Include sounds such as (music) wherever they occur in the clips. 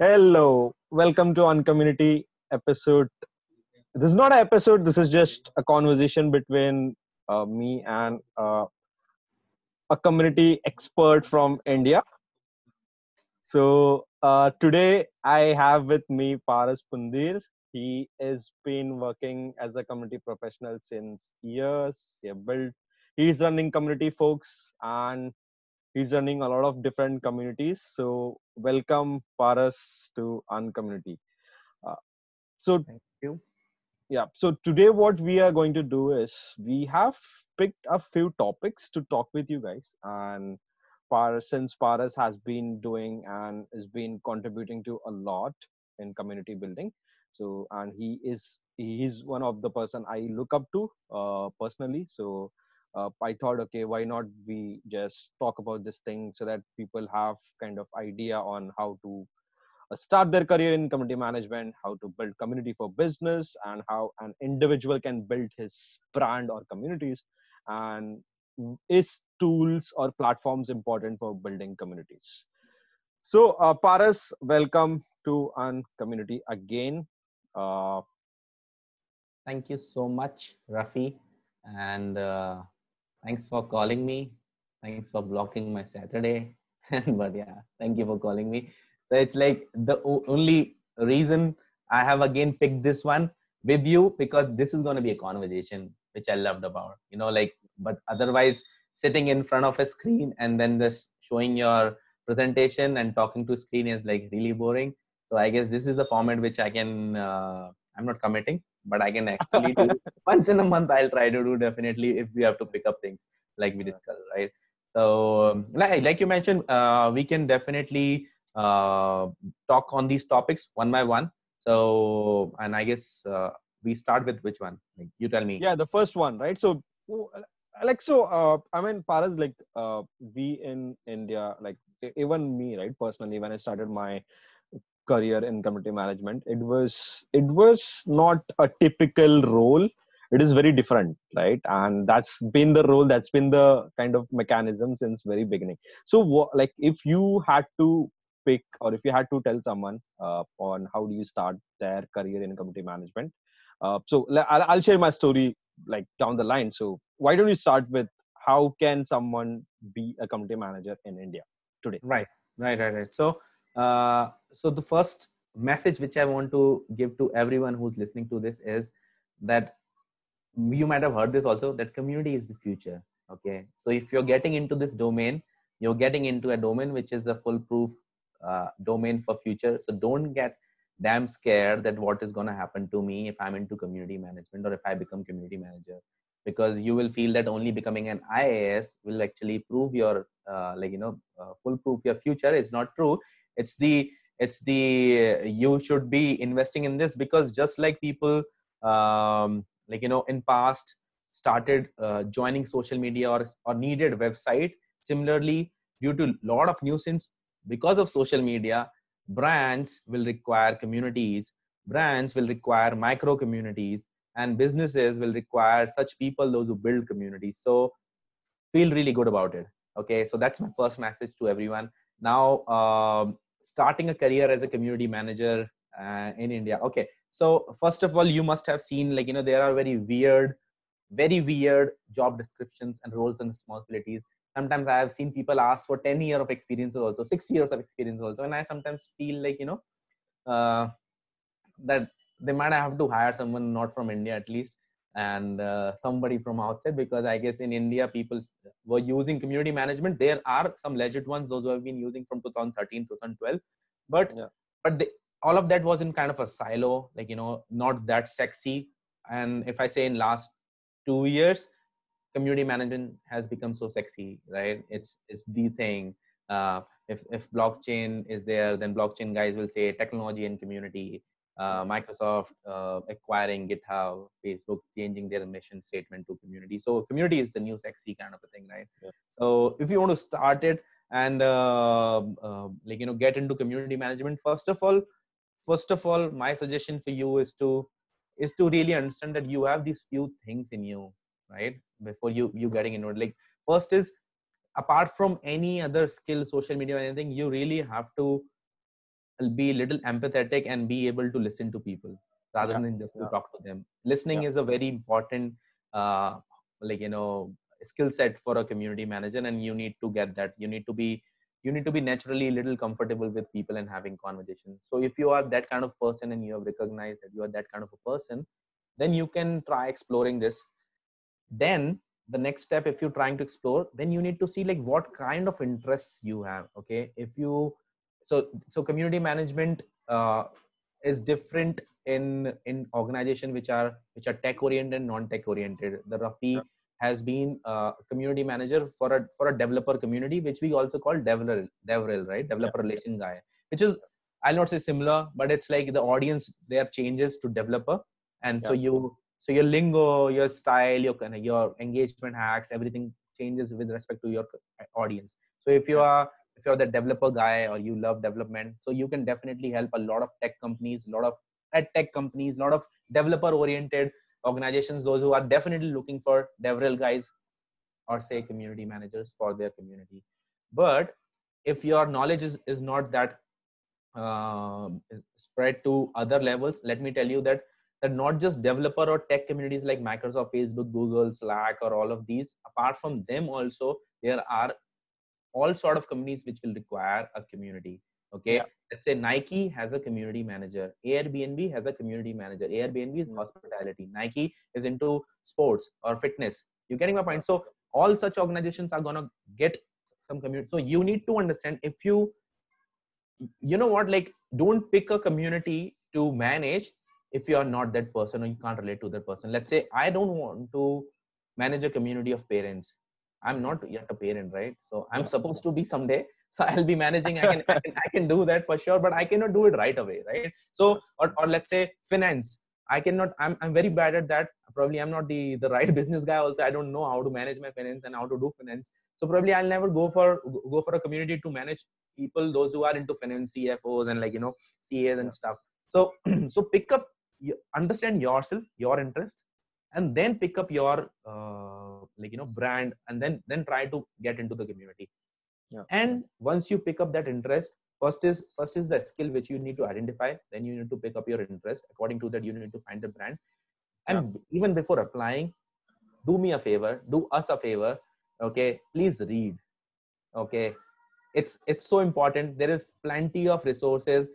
Hello, welcome to Uncommunity episode. This is not an episode. This is just a conversation between uh, me and uh, a community expert from India. So uh, today I have with me Paras Pundir. He has been working as a community professional since years. He built. He's running community folks and he's running a lot of different communities. So welcome Paras to Uncommunity. Uh, so Thank you. yeah, so today what we are going to do is we have picked a few topics to talk with you guys, and Paras since Paras has been doing and has been contributing to a lot in community building. So and he is he is one of the person I look up to uh, personally. So uh, I thought, okay, why not we just talk about this thing so that people have kind of idea on how to uh, start their career in community management, how to build community for business, and how an individual can build his brand or communities, and is tools or platforms important for building communities. So, uh, Paras, welcome to an community again. Uh, Thank you so much, Rafi. And uh, thanks for calling me. Thanks for blocking my Saturday. (laughs) but yeah, thank you for calling me. So it's like the only reason I have again picked this one with you because this is going to be a conversation which I loved about. You know, like, but otherwise, sitting in front of a screen and then just showing your presentation and talking to screen is like really boring. So I guess this is the format which I can. Uh, I'm not committing but I can actually do (laughs) once in a month. I'll try to do definitely if we have to pick up things like we discussed, right? So, um, like, like you mentioned, uh, we can definitely uh, talk on these topics one by one. So, and I guess uh, we start with which one? Like, you tell me. yeah, the first one, right? So, like, so, uh, I mean, Paras, like, uh, we in India, like, even me, right, personally, when I started my career in community management it was it was not a typical role. It is very different right? And that's been the role that's been the kind of mechanism since very beginning. So like if you had to pick or if you had to tell someone uh, on how do you start their career in community management uh, so I'll, I'll share my story like down the line. So why don't you start with how can someone be a community manager in india today? Right, right, right, right. So, uh, so the first message which I want to give to everyone who's listening to this is that you might have heard this also that community is the future. Okay, so if you're getting into this domain, you're getting into a domain which is a foolproof uh, domain for future. So don't get damn scared that what is going to happen to me if I'm into community management or if I become community manager because you will feel that only becoming an IAS will actually prove your uh, like you know uh, foolproof your future it's not true it's the it's the you should be investing in this because just like people um, like you know in past started uh, joining social media or or needed website similarly due to lot of nuisance because of social media brands will require communities brands will require micro communities and businesses will require such people those who build communities. So feel really good about it. Okay so that's my first message to everyone. Now um, starting a career as a community manager uh, in india. Okay so first of all you must have seen like you know there are very weird very weird job descriptions and roles and responsibilities. Sometimes i have seen people ask for 10 years of experience also 6 years of experience also and i sometimes feel like you know uh, that they might have to hire someone not from India at least and uh, somebody from outside because I guess in India people were using community management. There are some legit ones, those who have been using from 2013, 2012, but Yeah. but they, all of that was in kind of a silo, like you know, not that sexy. And if I say in last two years, community management has become so sexy, right? It's it's the thing. Uh, if if blockchain is there, then blockchain guys will say technology and community uh, Microsoft uh, acquiring GitHub, Facebook changing their mission statement to community. So community is the new sexy kind of a thing, right? Yeah. So if you want to start it and uh, uh, like you know get into community management, first of all, first of all, my suggestion for you is to is to really understand that you have these few things in you, right? Before you you getting into it. Like first is apart from any other skill, social media or anything, you really have to be a little empathetic and be able to listen to people rather Yeah, than just to talk to them. Listening Yeah. is a very important uh, like you know skill set for a community manager and you need to get that. You need to be you need to be naturally a little comfortable with people and having conversations. So if you are that kind of person and you have recognized that you are that kind of a person then you can try exploring this. Then the next step if you're trying to explore then you need to see like what kind of interests you have okay? If you so so community management uh, is different in in organization which are which are tech oriented and non tech oriented the rafi Yeah. has been uh, community manager for a for a developer community which we also call devrel devrel right? Developer relation guy which is i'll not say similar but it's like the audience there changes to developer. And so you so your lingo your style your kind of your engagement hacks everything changes with respect to your audience. So if you are if you're the developer guy or you love development so you can definitely help a lot of tech companies a lot of ed tech companies a lot of developer oriented organizations those who are definitely looking for devrel guys or say community managers for their community. But if your knowledge is, is not that um, spread to other levels let me tell you that that not just developer or tech communities like microsoft facebook google slack or all of these apart from them also there are all sort of companies which will require a community okay? Yeah. let's say nike has a community manager airbnb has a community manager airbnb is Mm. hospitality nike is into sports or fitness. You're getting my point? So all such organizations are going to get some community. So you need to understand if you you know what like don't pick a community to manage if you are not that person or you can't relate to that person. Let's say i don't want to manage a community of parents i'm not yet a parent right? So i'm supposed to be someday. So (laughs) i'll be managing I can, I can i can do that for sure but i cannot do it right away right? So or, or let's say finance. I cannot I'm, I'm very bad at that. Probably i'm not the the right (laughs) business guy also. I don't know how to manage my finance and how to do finance. So probably i'll never go for go for a community to manage people those who are into finance cfos and like you know cas and stuff. So (clears throat) so pick up you understand yourself your interest and then pick up your uh, like you know brand and then then try to get into the community. Yeah. and once you pick up that interest first is first is the skill which you need to identify. Then you need to pick up your interest. According to that you need to find the brand. And even before applying do me a favor do us a favor okay? Please read okay? It's it's so important. There is plenty of resources.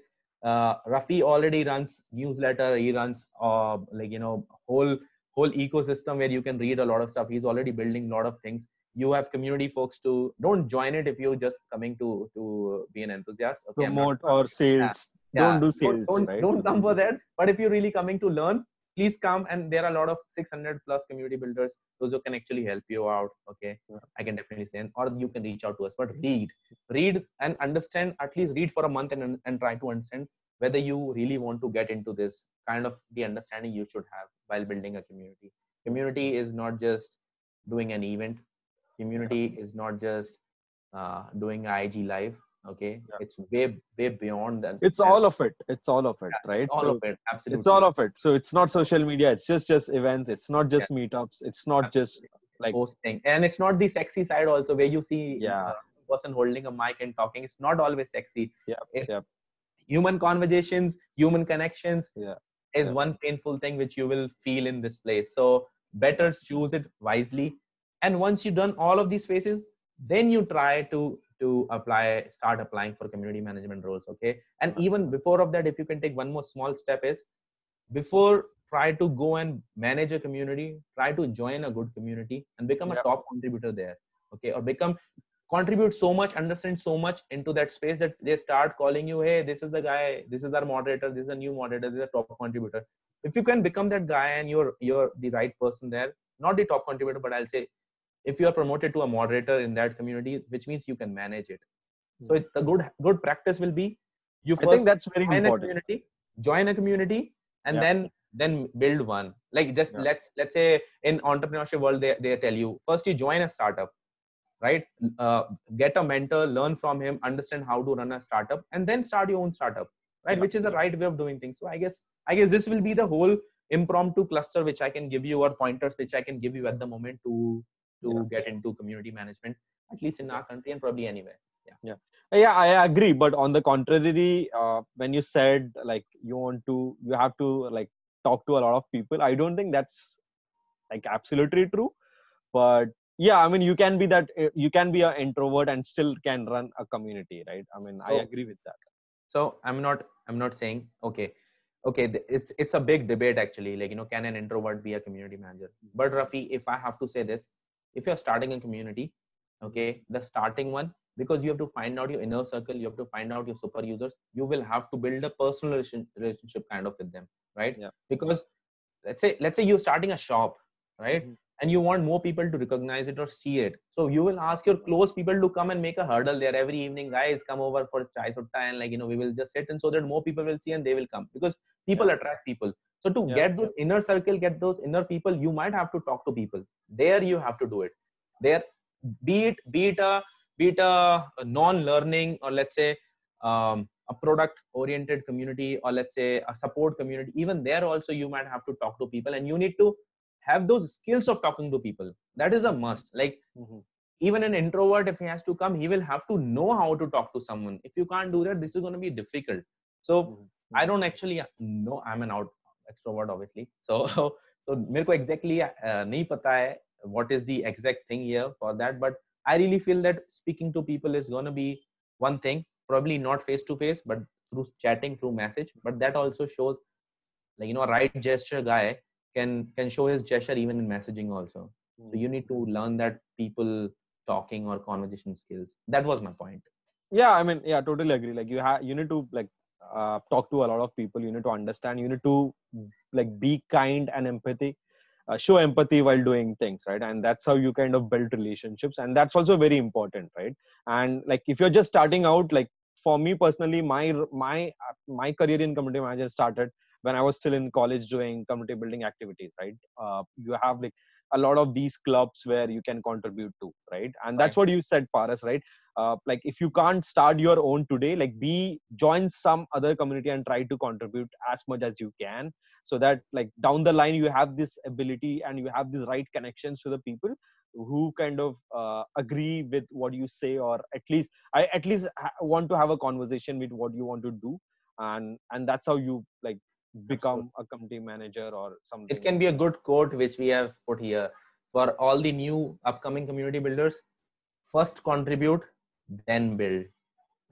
Uh, rafi already runs newsletter. He runs uh, like you know whole whole ecosystem where you can read a lot of stuff. He's already building a lot of things. You have community folks to don't join it if you're just coming to to be an enthusiast okay? I'm not- promote or sales. Yeah, don't do sales don't, right? don't come for that. But if you're really coming to learn please come. And there are a lot of 600 plus community builders those who can actually help you out okay? Yeah. i can definitely say or you can reach out to us. But read. Read and understand at least read for a month and, and try to understand whether you really want to get into this kind of the understanding you should have while building a community. Community is not just doing an event. Community is not just uh, doing ig live okay? Yeah. it's way way beyond that. It's all of it. It's all of it right? all so of it absolutely. it's all of it. So it's not social media. It's just just events. It's not just meetups. It's not just like- posting. And it's not the sexy side also where you see Yeah. person holding a mic and talking. It's not always sexy. Yep. Human conversations human connections Yeah, is yeah. one painful thing which you will feel in this place. So better choose it wisely. And once you've done all of these phases then you try to to apply start applying for community management roles okay? And even before of that if you can take one more small step is before try to go and manage a community try to join a good community and become Yeah. a top contributor there okay? Or become contribute so much understand so much into that space that they start calling you hey this is the guy this is our moderator this is a new moderator this is a top contributor. If you can become that guy and you're you're the right person there not the top contributor but i'll say if you are promoted to a moderator in that community which means you can manage it. Hmm. So it's a good good practice will be you i first think that's very join a community join a community and Yeah. then then build one. Like just Yeah. let's let's say in entrepreneurship world they, they tell you first you join a startup right? Uh, get a mentor learn from him understand how to run a startup and then start your own startup right? Yeah. which is the right way of doing things. So i guess i guess this will be the whole impromptu cluster which i can give you or pointers which i can give you at the moment to to Yeah. get into community management at least in our country and probably anywhere. Yeah. Yeah, i agree but on the contrary uh, when you said like you want to you have to like talk to a lot of people i don't think that's like absolutely true. But yeah i mean you can be that uh, you can be an introvert and still can run a community right? I mean i agree with that. so i'm not i'm not saying okay okay it's it's a big debate actually like you know can an introvert be a community manager? But rafi if i have to say this if you're starting a community okay the starting one because you have to find out your inner circle you have to find out your super users you will have to build a personal relationship kind of with them right? Yeah. because let's say let's say you're starting a shop right? Mhm. And you want more people to recognize it or see it. So you will ask your close people to come and make a hurdle there. Every evening guys come over for chai sutta and like you know we will just sit and so that more people will see and they will come because people attract people. So to Yeah. get those inner circle get those inner people you might have to talk to people. There you have to do it. There be it be it a be it a, a non-learning or let's say um, a product oriented community or let's say a support community even there also you might have to talk to people and you need to have those skills of talking to people. That is a must. Like mm-hmm. even an introvert if he has to come he will have to know how to talk to someone. If you can't do that this is going to be difficult. So mm-hmm. mm-hmm. i don't actually uh, know. I'm an out extrovert obviously. (laughs) So so mere exactly uh, pata hai what is the exact thing here for that but i really feel that speaking to people is going to be one thing. Probably not face to face but through chatting through message but that also shows like you know right gesture guy can can show his gesture even in messaging also. So you need to learn that people talking or conversation skills. That was my point. Yeah i mean yeah totally agree. Like you have you need to like uh, talk to a lot of people. You need to understand. You need to like be kind and empathy uh, show empathy while doing things right? And that's how you kind of build relationships. And that's also very important right? And like if you're just starting out like for me personally my my my career in community manager started when i was still in college doing community building activities right? Uh, you have like a lot of these clubs where you can contribute to right? And that's Right. what you said paras right? Uh, like if you can't start your own today like be join some other community and try to contribute as much as you can so that like down the line you have this ability and you have these right connections to the people who kind of uh, agree with what you say or at least i at least ha- want to have a conversation with what you want to do. And and that's how you like become a community manager or something it can be a good quote which we have put here. For all the new upcoming community builders first contribute then build.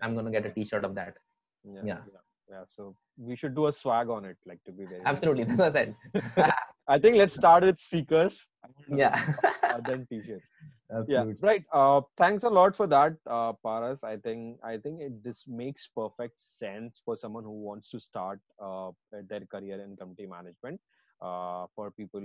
I'm going to get a t-shirt of that. Yeah, yeah. yeah yeah so we should do a swag on it like to be very absolutely that's what i said. (laughs) I think let's start with seekers. Yeah. (laughs) Uh, then t-shirt yeah right uh thanks a lot for that uh paras i think i think it, this makes perfect sense for someone who wants to start uh their career in community management uh for people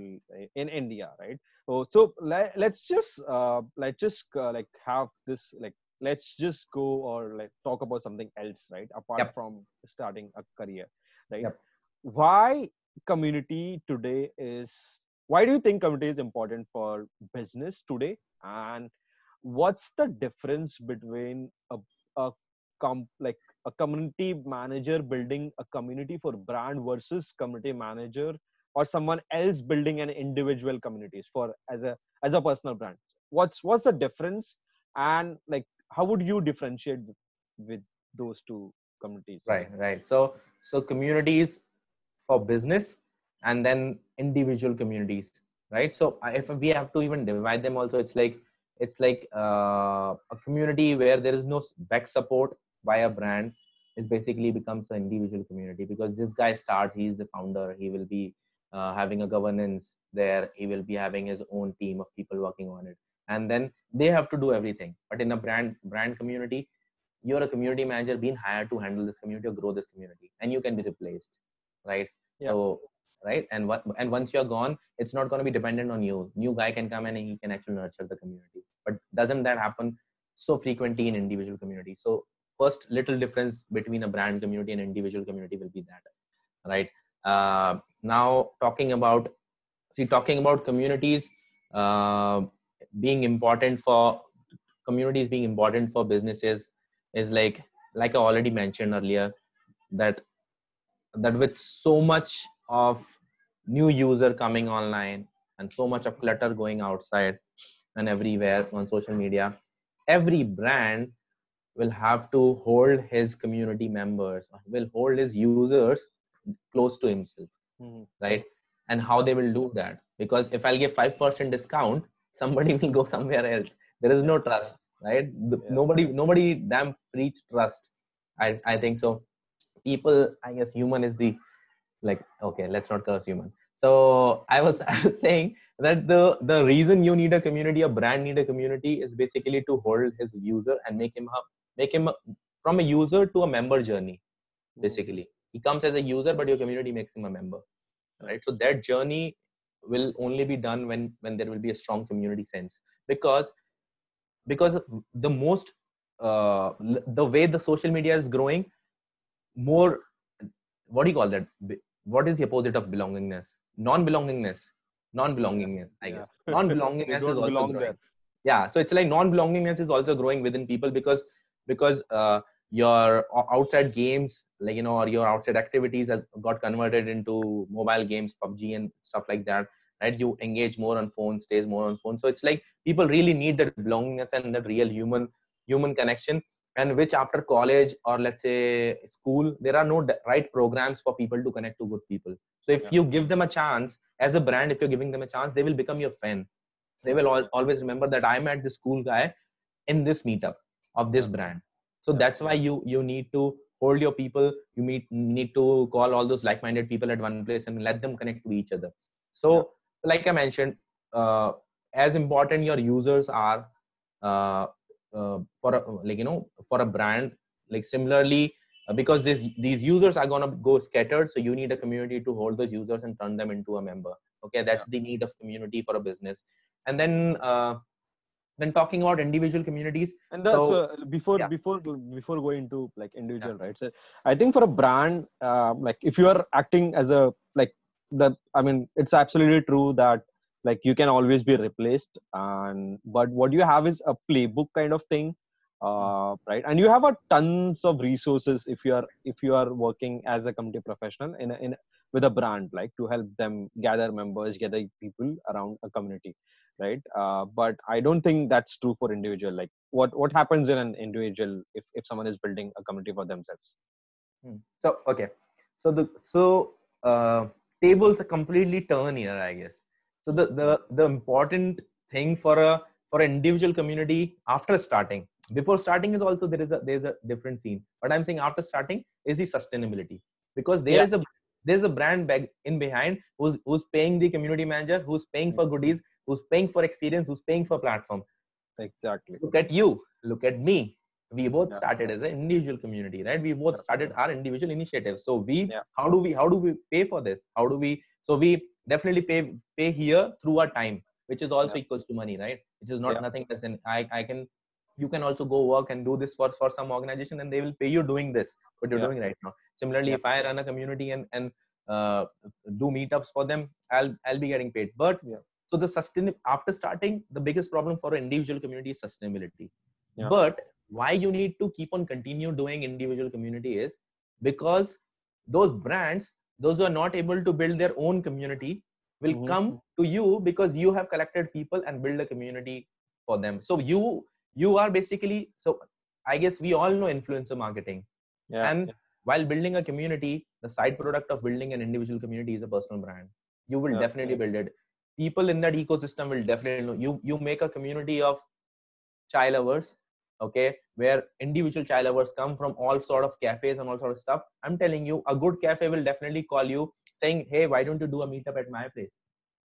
in india right so so let, let's just uh let's just uh, like have this like let's just go or like talk about something else right apart Yep. from starting a career right Yep. why community today is why do you think community is important for business today? And what's the difference between a, a com- like a community manager building a community for brand versus community manager or someone else building an individual communities for as a as a personal brand? What's what's the difference? And like how would you differentiate with, with those two communities? Right right. So so communities for business and then individual communities right? So if we have to even divide them also it's like it's like uh, a community where there is no back support by a brand it basically becomes an individual community because this guy starts he's the founder he will be uh, having a governance there he will be having his own team of people working on it. And then they have to do everything. But in a brand brand community you're a community manager being hired to handle this community or grow this community and you can be replaced right? Yeah. so right? And what and once you're gone it's not going to be dependent on you. New guy can come and he can actually nurture the community. But doesn't that happen so frequently in individual community? So first little difference between a brand community and individual community will be that right? Uh, now talking about see talking about communities uh, being important for communities being important for businesses is like like i already mentioned earlier that that with so much of new user coming online and so much of clutter going outside and everywhere on social media every brand will have to hold his community members will hold his users close to himself Mhm. right? And how they will do that? Because if i'll give 5% discount (laughs) somebody will go somewhere else. There is no trust right? Yeah. nobody nobody damn preach trust. I i think so. People i guess human is the like okay let's not curse human. So i was (laughs) i was saying that the the reason you need a community a brand need a community is basically to hold his user and make him a, make him a, from a user to a member journey basically. He comes as a user but your community makes him a member right? So that journey will only be done when when there will be a strong community sense. Because because the most uh, the way the social media is growing more what do you call that what is the opposite of belongingness? Non-belongingness. Non-belongingness i Yeah. guess. You non-belongingness (laughs) is also belong growing. there. yeah so it's like non-belongingness is also growing within people because because uh, your outside games like you know or your outside activities have got converted into mobile games pubg and stuff like that right? You engage more on phone stays more on phone. So it's like people really need that belongingness and that real human human connection and which after college or let's say school there are no right programs for people to connect to good people. So if Yeah. you give them a chance as a brand if you're giving them a chance they will become your fan. They will al- always remember that i met this cool guy in this meetup of this brand. So Yeah. that's why you you need to hold your people. You meet, need to call all those like-minded people at one place and let them connect to each other. So like i mentioned uh, as important your users are uh, uh, for a, like you know for a brand like similarly uh, because this these users are going to go scattered so you need a community to hold those users and turn them into a member. Okay that's the need of community for a business. And then uh, then talking about individual communities and that's So, uh, before yeah. before before going to like individual right? So i think for a brand uh, like if you are acting as a like the i mean it's absolutely true that like you can always be replaced and but what you have is a playbook kind of thing uh, right and you have a tons of resources if you are if you are working as a community professional in a, in a, with a brand like to help them gather members gather people around a community right uh, but i don't think that's true for individual like what what happens in an individual if if someone is building a community for themselves Hmm. So okay, so the so uh, tables are completely turn here, I guess. So the the the important thing for a for an individual community after starting, before starting is also there is a there's a different scene. But I'm saying after starting is the sustainability. Because there Yeah. is a there's a brand bag in behind who's who's paying the community manager, who's paying for goodies, who's paying for experience, who's paying for platform. Exactly. Look at you. Look at me. We both Yeah. started as an individual community right? We both started our individual initiatives. So we Yeah. how do we how do we pay for this? How do we so we definitely pay pay here through our time which is also Yeah. equals to money right which is not Yeah. nothing less than i i can you can also go work and do this for for some organization and they will pay you doing this what you're Yeah. doing right now similarly if i run a community and and uh, do meetups for them i'll i'll be getting paid but Yeah. so the sustain after starting the biggest problem for an individual community is sustainability but why you need to keep on continue doing individual community is because those brands those who are not able to build their own community will Mhm. come to you because you have collected people and build a community for them. So you you are basically so i guess we all know influencer marketing. Yeah and while building a community the side product of building an individual community is a personal brand. You will Yeah. definitely build it. People in that ecosystem will definitely know. You you make a community of child lovers okay where individual child lovers come from all sort of cafes and all sort of stuff. I'm telling you a good cafe will definitely call you saying hey why don't you do a meetup at my place?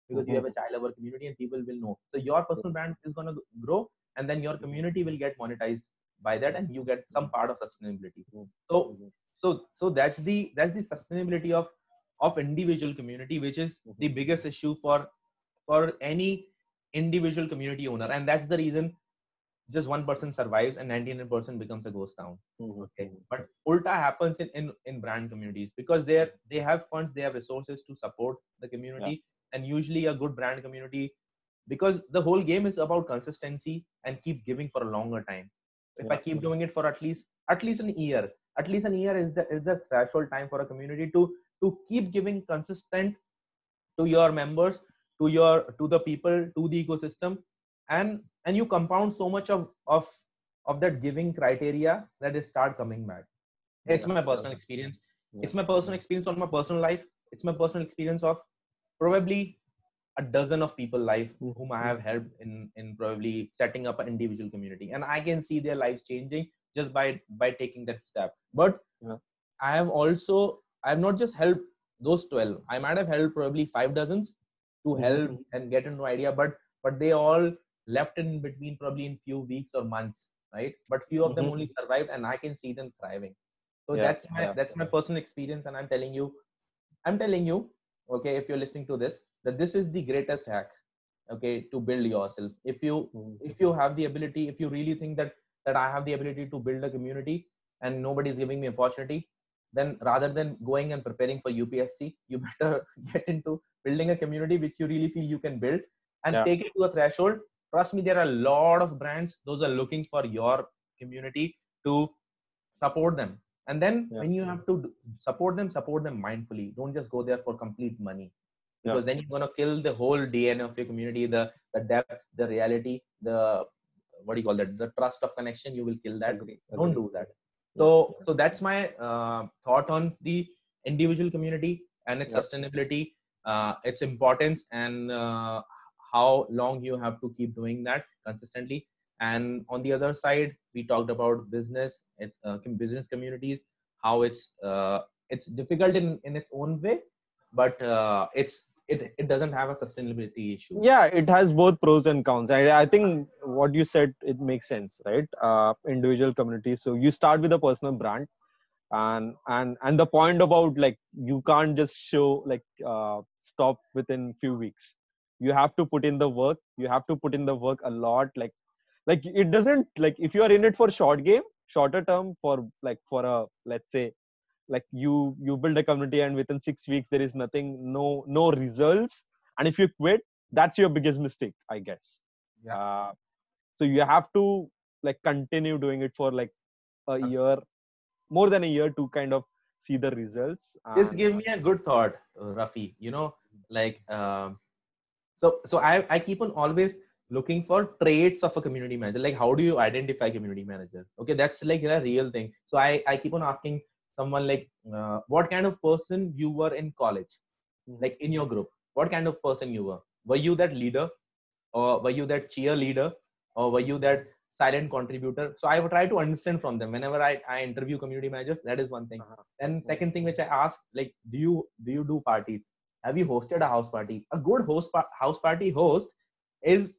Because you mm-hmm. have a child lover community and people will know. So your personal brand is going to grow and then your community will get monetized by that and you get some part of sustainability. Mm-hmm. So so so that's the that's the sustainability of of individual community which is mm-hmm. the biggest issue for for any individual community owner. And that's the reason just one person survives and 99% becomes a ghost town. Mhm. okay? But ulta happens in, in in brand communities because they are they have funds they have resources to support the community. And usually a good brand community because the whole game is about consistency and keep giving for a longer time. If i keep doing it for at least at least an year at least an year is the is the threshold time for a community to to keep giving consistent to your members to your to the people to the ecosystem. And and you compound so much of of of that giving criteria that it start coming back it's Yeah. my personal experience Yeah. it's my personal experience on my personal life it's my personal experience of probably a dozen of people life Mhm. whom i have helped in in probably setting up an individual community and i can see their lives changing just by by taking that step but Yeah. i have also i have not just helped those 12 i might have helped probably five dozens to Mhm. help and get a new idea but but they all left in between probably in few weeks or months right but few of them Mhm. only survived and i can see them thriving so Yeah, that's my yeah. that's my personal experience and i'm telling you i'm telling you okay if you're listening to this that this is the greatest hack okay to build yourself if you Mhm. if you have the ability if you really think that that i have the ability to build a community and nobody's giving me opportunity then rather than going and preparing for upsc you (laughs) better get into building a community which you really feel you can build and Yeah. take it to a threshold trust me there are a lot of brands those are looking for your community to support them. And then Yeah. when you have to support them support them mindfully. Don't just go there for complete money. Because then you're going to kill the whole dna of your community the the depth the reality the what do you call that? The trust of connection you will kill that. Agree, don't do that. So so that's my uh, thought on the individual community and its sustainability uh, its importance and uh, how long you have to keep doing that consistently. And on the other side we talked about business it's uh, business communities how it's uh, it's difficult in in its own way but uh, it's it it doesn't have a sustainability issue. Yeah it has both pros and cons. I, I think what you said it makes sense right? Uh, individual communities. So you start with a personal brand and and and the point about like you can't just show like uh, stop within few weeks you have to put in the work you have to put in the work a lot like like it doesn't like if you are in it for short game shorter term for like for a let's say like you you build a community and within six weeks there is nothing no no results and if you quit that's your biggest mistake i guess Yeah. uh, so you have to like continue doing it for like a year more than a year to kind of see the results this and- gave me a good thought uh, rafi you know like um, so so i i keep on always looking for traits of a community manager. Like how do you identify community manager? Okay that's like a real thing. So i i keep on asking someone like uh, what kind of person you were in college? Mhm. like in your group what kind of person you were? Were you that leader? Or were you that cheerleader? Or were you that silent contributor? So i would try to understand from them. Whenever i, I interview community managers that is one thing. Uh-huh. and second thing which i ask like do you do you do parties have you hosted a house party? A good host house party host is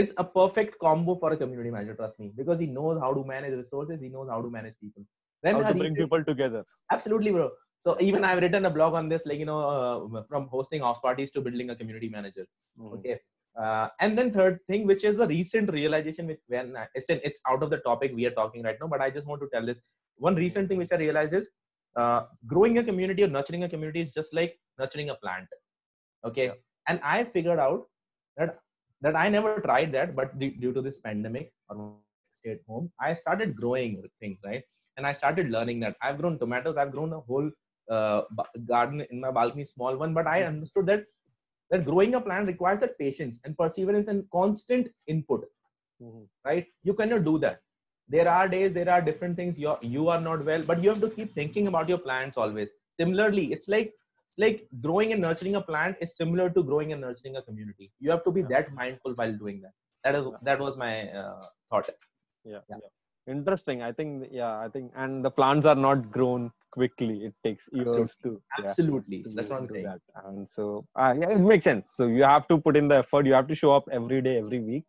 is a perfect combo for a community manager trust me because he knows how to manage resources he knows how to manage people. Then how to bring recent- people together. Absolutely bro. So even i've written a blog on this like you know uh, from hosting house parties to building a community manager. Mhm. okay. Uh, and then third thing which is the recent realization which when I- it's in, it's out of the topic we are talking right now but i just want to tell this. One recent thing which i realized is uh, growing a community or nurturing a community is just like nurturing a plant. Okay? And i figured out that that i never tried that but due, due to this pandemic or stay at home i started growing things right? And i started learning that. I've grown tomatoes i've grown a whole uh, garden in my balcony small one but i understood that that growing a plant requires that patience and perseverance and constant input Mhm. right? You cannot do that. There are days there are different things you are, you are not well but you have to keep thinking about your plants always. Similarly it's like like growing and nurturing a plant is similar to growing and nurturing a community. You have to be that mindful while doing that. That is that was my uh, thought. Yeah, Yeah. yeah. Interesting. I think yeah i think and the plants are not grown quickly. It takes years to yeah, absolutely. to that's what i'm saying. that. and so uh, yeah it makes sense. So you have to put in the effort. You have to show up every day every week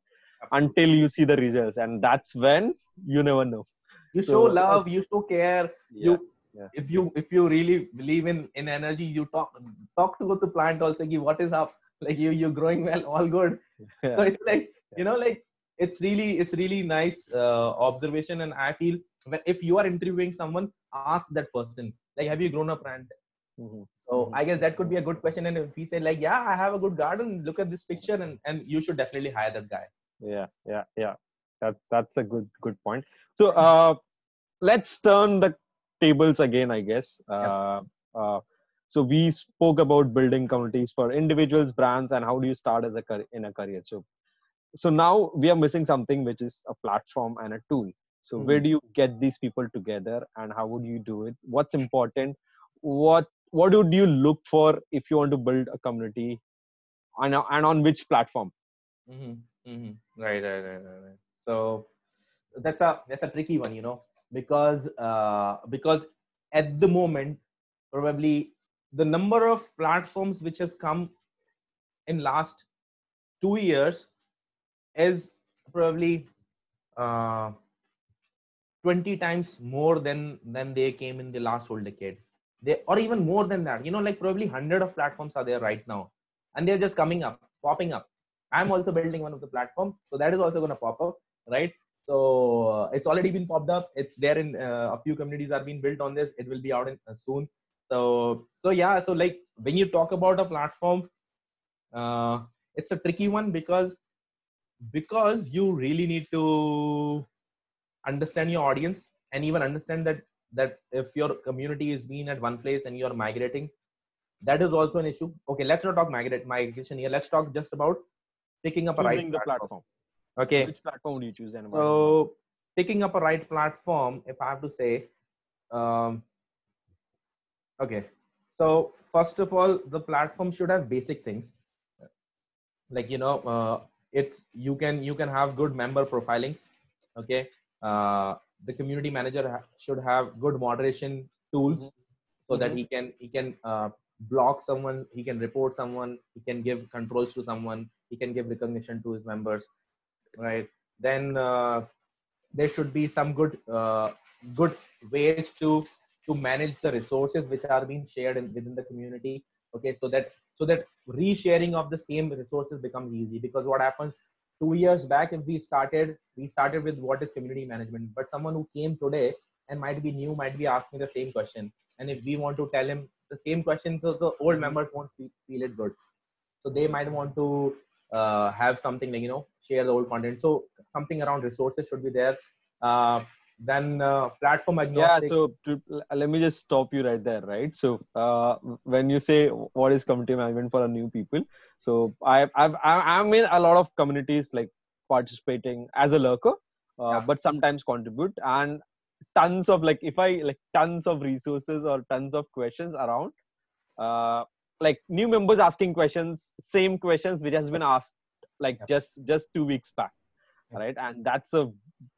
until you see the results. And that's when you never know. You show So, love you show care you yeah. if you if you really believe in in energy you talk talk to the plant also give what is up? Like you you're growing well all good. (laughs) Yeah. so it's like you know like it's really it's really nice uh, observation. And i feel when, if you are interviewing someone ask that person like have you grown a plant? Mhm. so Mhm. i guess that could be a good question. And if he say like yeah i have a good garden look at this picture and and you should definitely hire that guy. Yeah yeah yeah. That that's a good good point. So uh let's turn the tables again i guess uh, uh so we spoke about building communities for individuals brands and how do you start as a in a career so so now we are missing something which is a platform and a tool so Mhm. where do you get these people together and how would you do it what's important what what would you look for if you want to build a community and, and on which platform Mm-hmm. Mm-hmm. Right, right, right, right, right. So that's a that's a tricky one, you know, because uh, because at the moment probably the number of platforms which has come in last two years is probably uh, 20 times more than than they came in the last whole decade. They or even more than that. You know like probably 100 of platforms are there right now and they're just coming up popping up. I'm also building one of the platform so that is also going to pop up right so uh, it's already been popped up. It's there in uh, a few communities are being built on this. It will be out in, uh, soon. So so yeah so like when you talk about a platform uh, it's a tricky one because because you really need to understand your audience and even understand that that if your community is being at one place and you're migrating that is also an issue. Okay let's not talk migrate migration here. Let's talk just about picking up a right the platform. platform okay which platform would you choose and why? so picking up a right platform if i have to say um, okay so first of all the platform should have basic things like you know uh, it's you can you can have good member profilings okay uh, the community manager ha- should have good moderation tools Mhm. so that Mhm. he can he can uh, block someone he can report someone he can give controls to someone he can give recognition to his members right? Then uh, there should be some good uh, good ways to to manage the resources which are being shared in, within the community okay? So that so that resharing of the same resources becomes easy. Because what happens two years back if we started we started with what is community management. But someone who came today and might be new might be asking the same question. And if we want to tell him the same question so the old members won't feel, feel it good. So they might want to uh, have something like you know share the old content. So something around resources should be there. Uh, then uh, platform yeah so to, let me just stop you right there right? So uh, when you say what is community management for a new people? So i i've I- i'm in a lot of communities like participating as a lurker uh, Yeah. but sometimes contribute. And tons of like if i like tons of resources or tons of questions around uh, like new members asking questions same questions which has been asked like just just two weeks back right? And that's a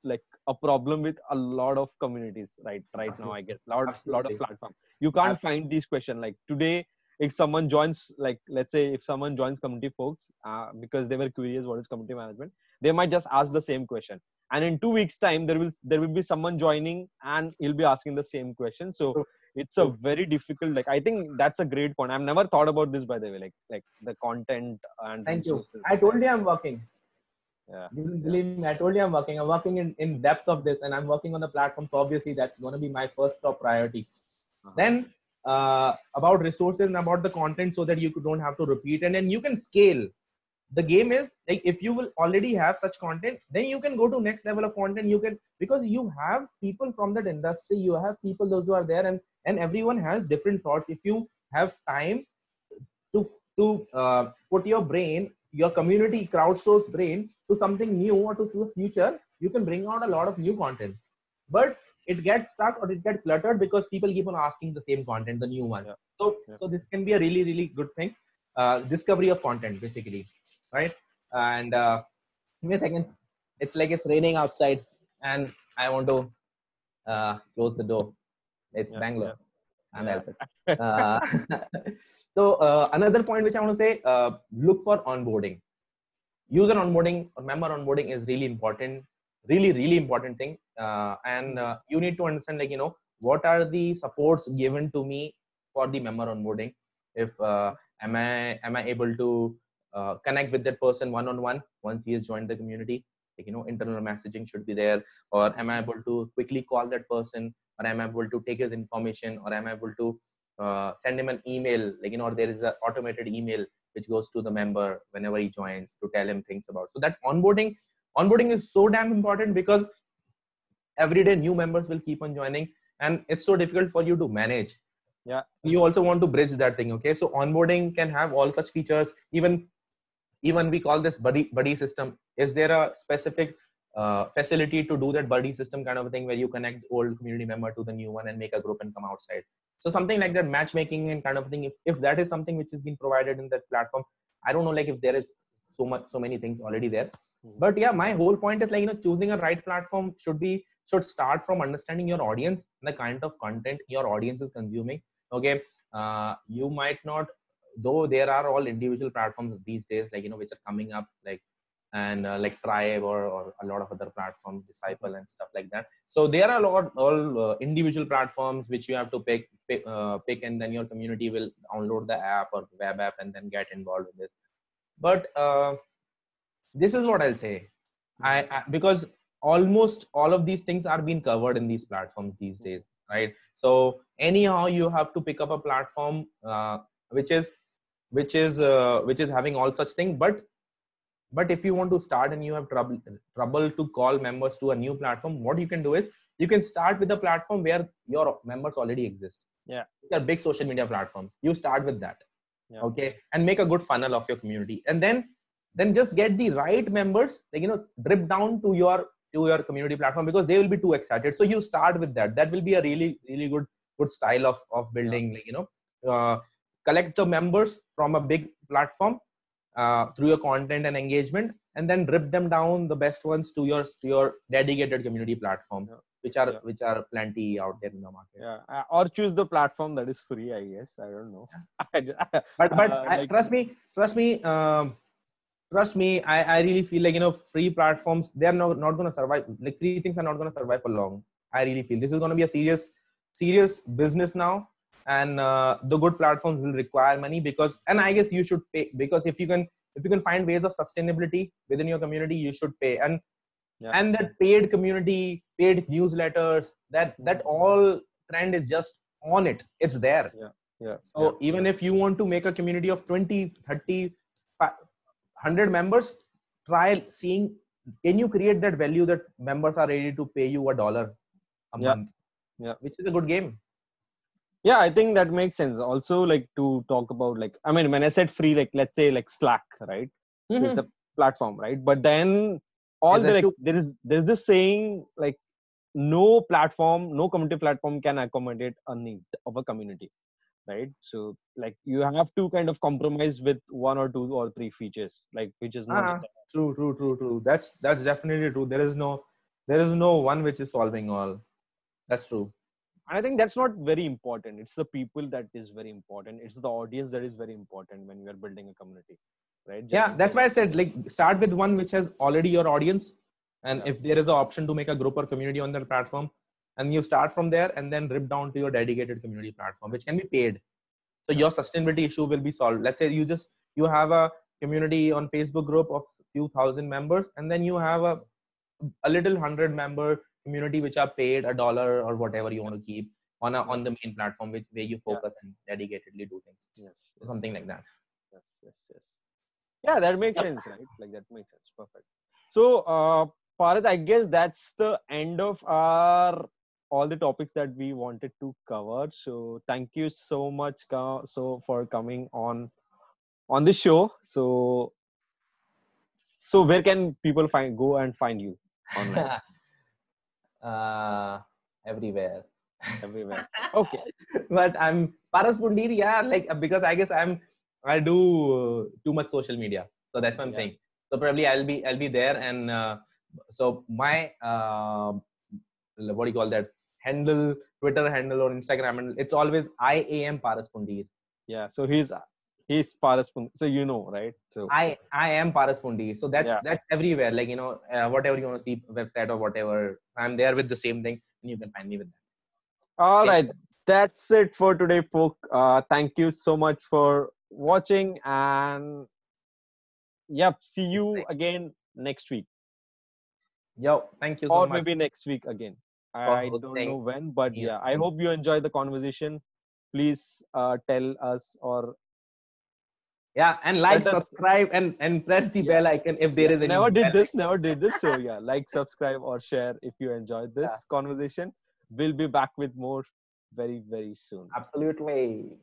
like a problem with a lot of communities right right now i guess. Lot lot of Absolutely. platform you can't find these question like today if someone joins like let's say if someone joins community folks uh, because they were curious what is community management they might just ask the same question. And in two weeks time there will there will be someone joining and he'll be asking the same question. So. It's a very difficult like i think that's a great point. I've never thought about this by the way like like the content and thank you. i told you i'm working. Yeah. You didn't believe me. I told you i'm working. I'm working in, in depth of this and i'm working on the platform. So obviously that's going to be my first top priority. Uh-huh. then uh, about resources and about the content so that you don't have to repeat and then you can scale the game is like if you will already have such content then you can go to next level of content. You can because you have people from that industry you have people those who are there and and everyone has different thoughts. If you have time to to uh, put your brain your community crowdsource brain to something new or to, to the future you can bring out a lot of new content. But it gets stuck or it gets cluttered because people keep on asking the same content the new one. Yeah. so Yeah. so this can be a really really good thing uh, discovery of content basically right? And uh, give me a second. It's like it's raining outside and i want to uh, close the door. It's Yeah, bangalore. yeah. and Yeah. (laughs) uh, (laughs) so uh, another point which i want to say uh, look for onboarding. User onboarding or member onboarding is really important really really important thing. Uh, and uh, you need to understand like you know what are the supports given to me for the member onboarding? If uh, am i am i able to uh, connect with that person one on one once he has joined the community. Like you know internal messaging should be there. Or am i able to quickly call that person? Or am i able to take his information? Or am i able to uh, send him an email? Like you know there is an automated email which goes to the member whenever he joins to tell him things about. So that onboarding onboarding is so damn important because every day new members will keep on joining. And it's so difficult for you to manage. Yeah. you also want to bridge that thing okay? So onboarding can have all such features. Even even we call this buddy buddy system. Is there a specific uh, facility to do that buddy system kind of a thing where you connect old community member to the new one and make a group and come outside? So something like that matchmaking and kind of thing if, if that is something which has been provided in that platform i don't know like if there is so much so many things already there. Mhm. but yeah my whole point is like you know choosing a right platform should be should start from understanding your audience the kind of content your audience is consuming. Okay uh, you might not though there are all individual platforms these days like you know which are coming up like and uh, like tribe or, or a lot of other platforms disciple and stuff like that. So there are a lot all uh, individual platforms which you have to pick pick, uh, pick and then your community will download the app or web app and then get involved with this. But uh, this is what i'll say. I, I because almost all of these things are being covered in these platforms these days right? So anyhow you have to pick up a platform uh, which is which is uh, which is having all such thing. But but if you want to start and you have trouble trouble to call members to a new platform what you can do is you can start with a platform where your members already exist. Yeah. they are big social media platforms. You start with that. Yeah. okay? And make a good funnel of your community. And then then just get the right members like you know drip down to your to your community platform because they will be too excited. So you start with that. That will be a really really good good style of of building like you know uh, collect the members from a big platform uh, through your content and engagement and then rip them down the best ones to your to your dedicated community platform Yeah. which are Yeah. which are plenty out there in the market. Yeah uh, or choose the platform that is free i guess. I don't know. (laughs) But but Uh, I, like- trust me trust me um, trust me I, I really feel like you know free platforms they're not, not going to survive like free things are not going to survive for long. I really feel this is going to be a serious serious business now and uh, the good platforms will require money because and i guess you should pay because if you can if you can find ways of sustainability within your community you should pay and Yeah. and that paid community paid newsletters that that all trend is just on it it's there yeah Yeah. so even if you want to make a community of 20, 30, 100 members, try seeing can you create that value that members are ready to pay you a dollar a Yeah. month? Yeah. Which is a good game. Yeah i think that makes sense also like to talk about like i mean when i said free like let's say like slack right so it's a platform right but then all the like, there is there's this saying like no platform no community platform can accommodate a need of a community right so like you have to kind of compromise with one or two or three features like which is not Ah, true, true, true, true. That's that's definitely true. There is no there is no one which is solving all. That's true. And i think that's not very important. It's the people that is very important. It's the audience that is very important when you are building a community right? Yeah that's why i said like start with one which has already your audience. And Yeah. if there is an option to make a group or community on that platform and you start from there and then rip down to your dedicated community platform which can be paid. So your sustainability issue will be solved. Let's say you just you have a community on facebook group of few thousand members and then you have a a little hundred member community which are paid a dollar or whatever you want to keep on a on the main platform which where you focus and dedicatedly do things yes, so something like that yes, yes, yes. Yeah, that makes Yep. sense, right? Like that makes sense. Perfect. So, uh, Paras, I guess that's the end of our all the topics that we wanted to cover. So, thank you so much, so for coming on on the show. So, so where can people find go and find you online (laughs) uh, everywhere. everywhere? (laughs) Okay. but I'm Paras Pundir, yeah, like uh, because I guess I'm I do uh, too much social media, so that's what I'm Yeah. saying. So probably I'll be I'll be there, and uh, so my uh, what do you call that handle, Twitter handle or Instagram handle? It's always I am Paras Pundir. Yeah. So he's he's Paras. Pun- So you know, right? So I I am Paras Pundir. So that's Yeah. that's everywhere. Like you know, uh, whatever you want to see, website or whatever, I'm there with the same thing, and you can find me with that. All right, that's it for today, folk. Uh, thank you so much for watching, and yep, see you again next week, Yo, thank you so or much. maybe next week again. I don't know when, but Yeah. yeah, I hope you enjoy the conversation. Please uh, tell us or yeah and like subscribe and and press the yeah, bell icon if there yeah, is any never did this never did this so yeah. Like subscribe or share if you enjoyed this yeah. conversation. We'll be back with more very very soon. Absolutely.